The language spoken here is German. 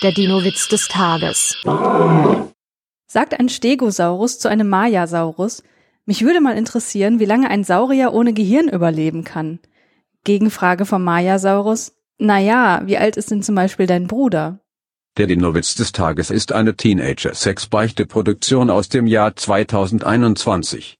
Der Dino-Witz des Tages. Sagt ein Stegosaurus zu einem Mayasaurus, mich würde mal interessieren, wie lange ein Saurier ohne Gehirn überleben kann. Gegenfrage vom Mayasaurus, na ja, wie alt ist denn zum Beispiel dein Bruder? Der Dino-Witz des Tages ist eine Teenager-Sex-Beichte-Produktion aus dem Jahr 2021.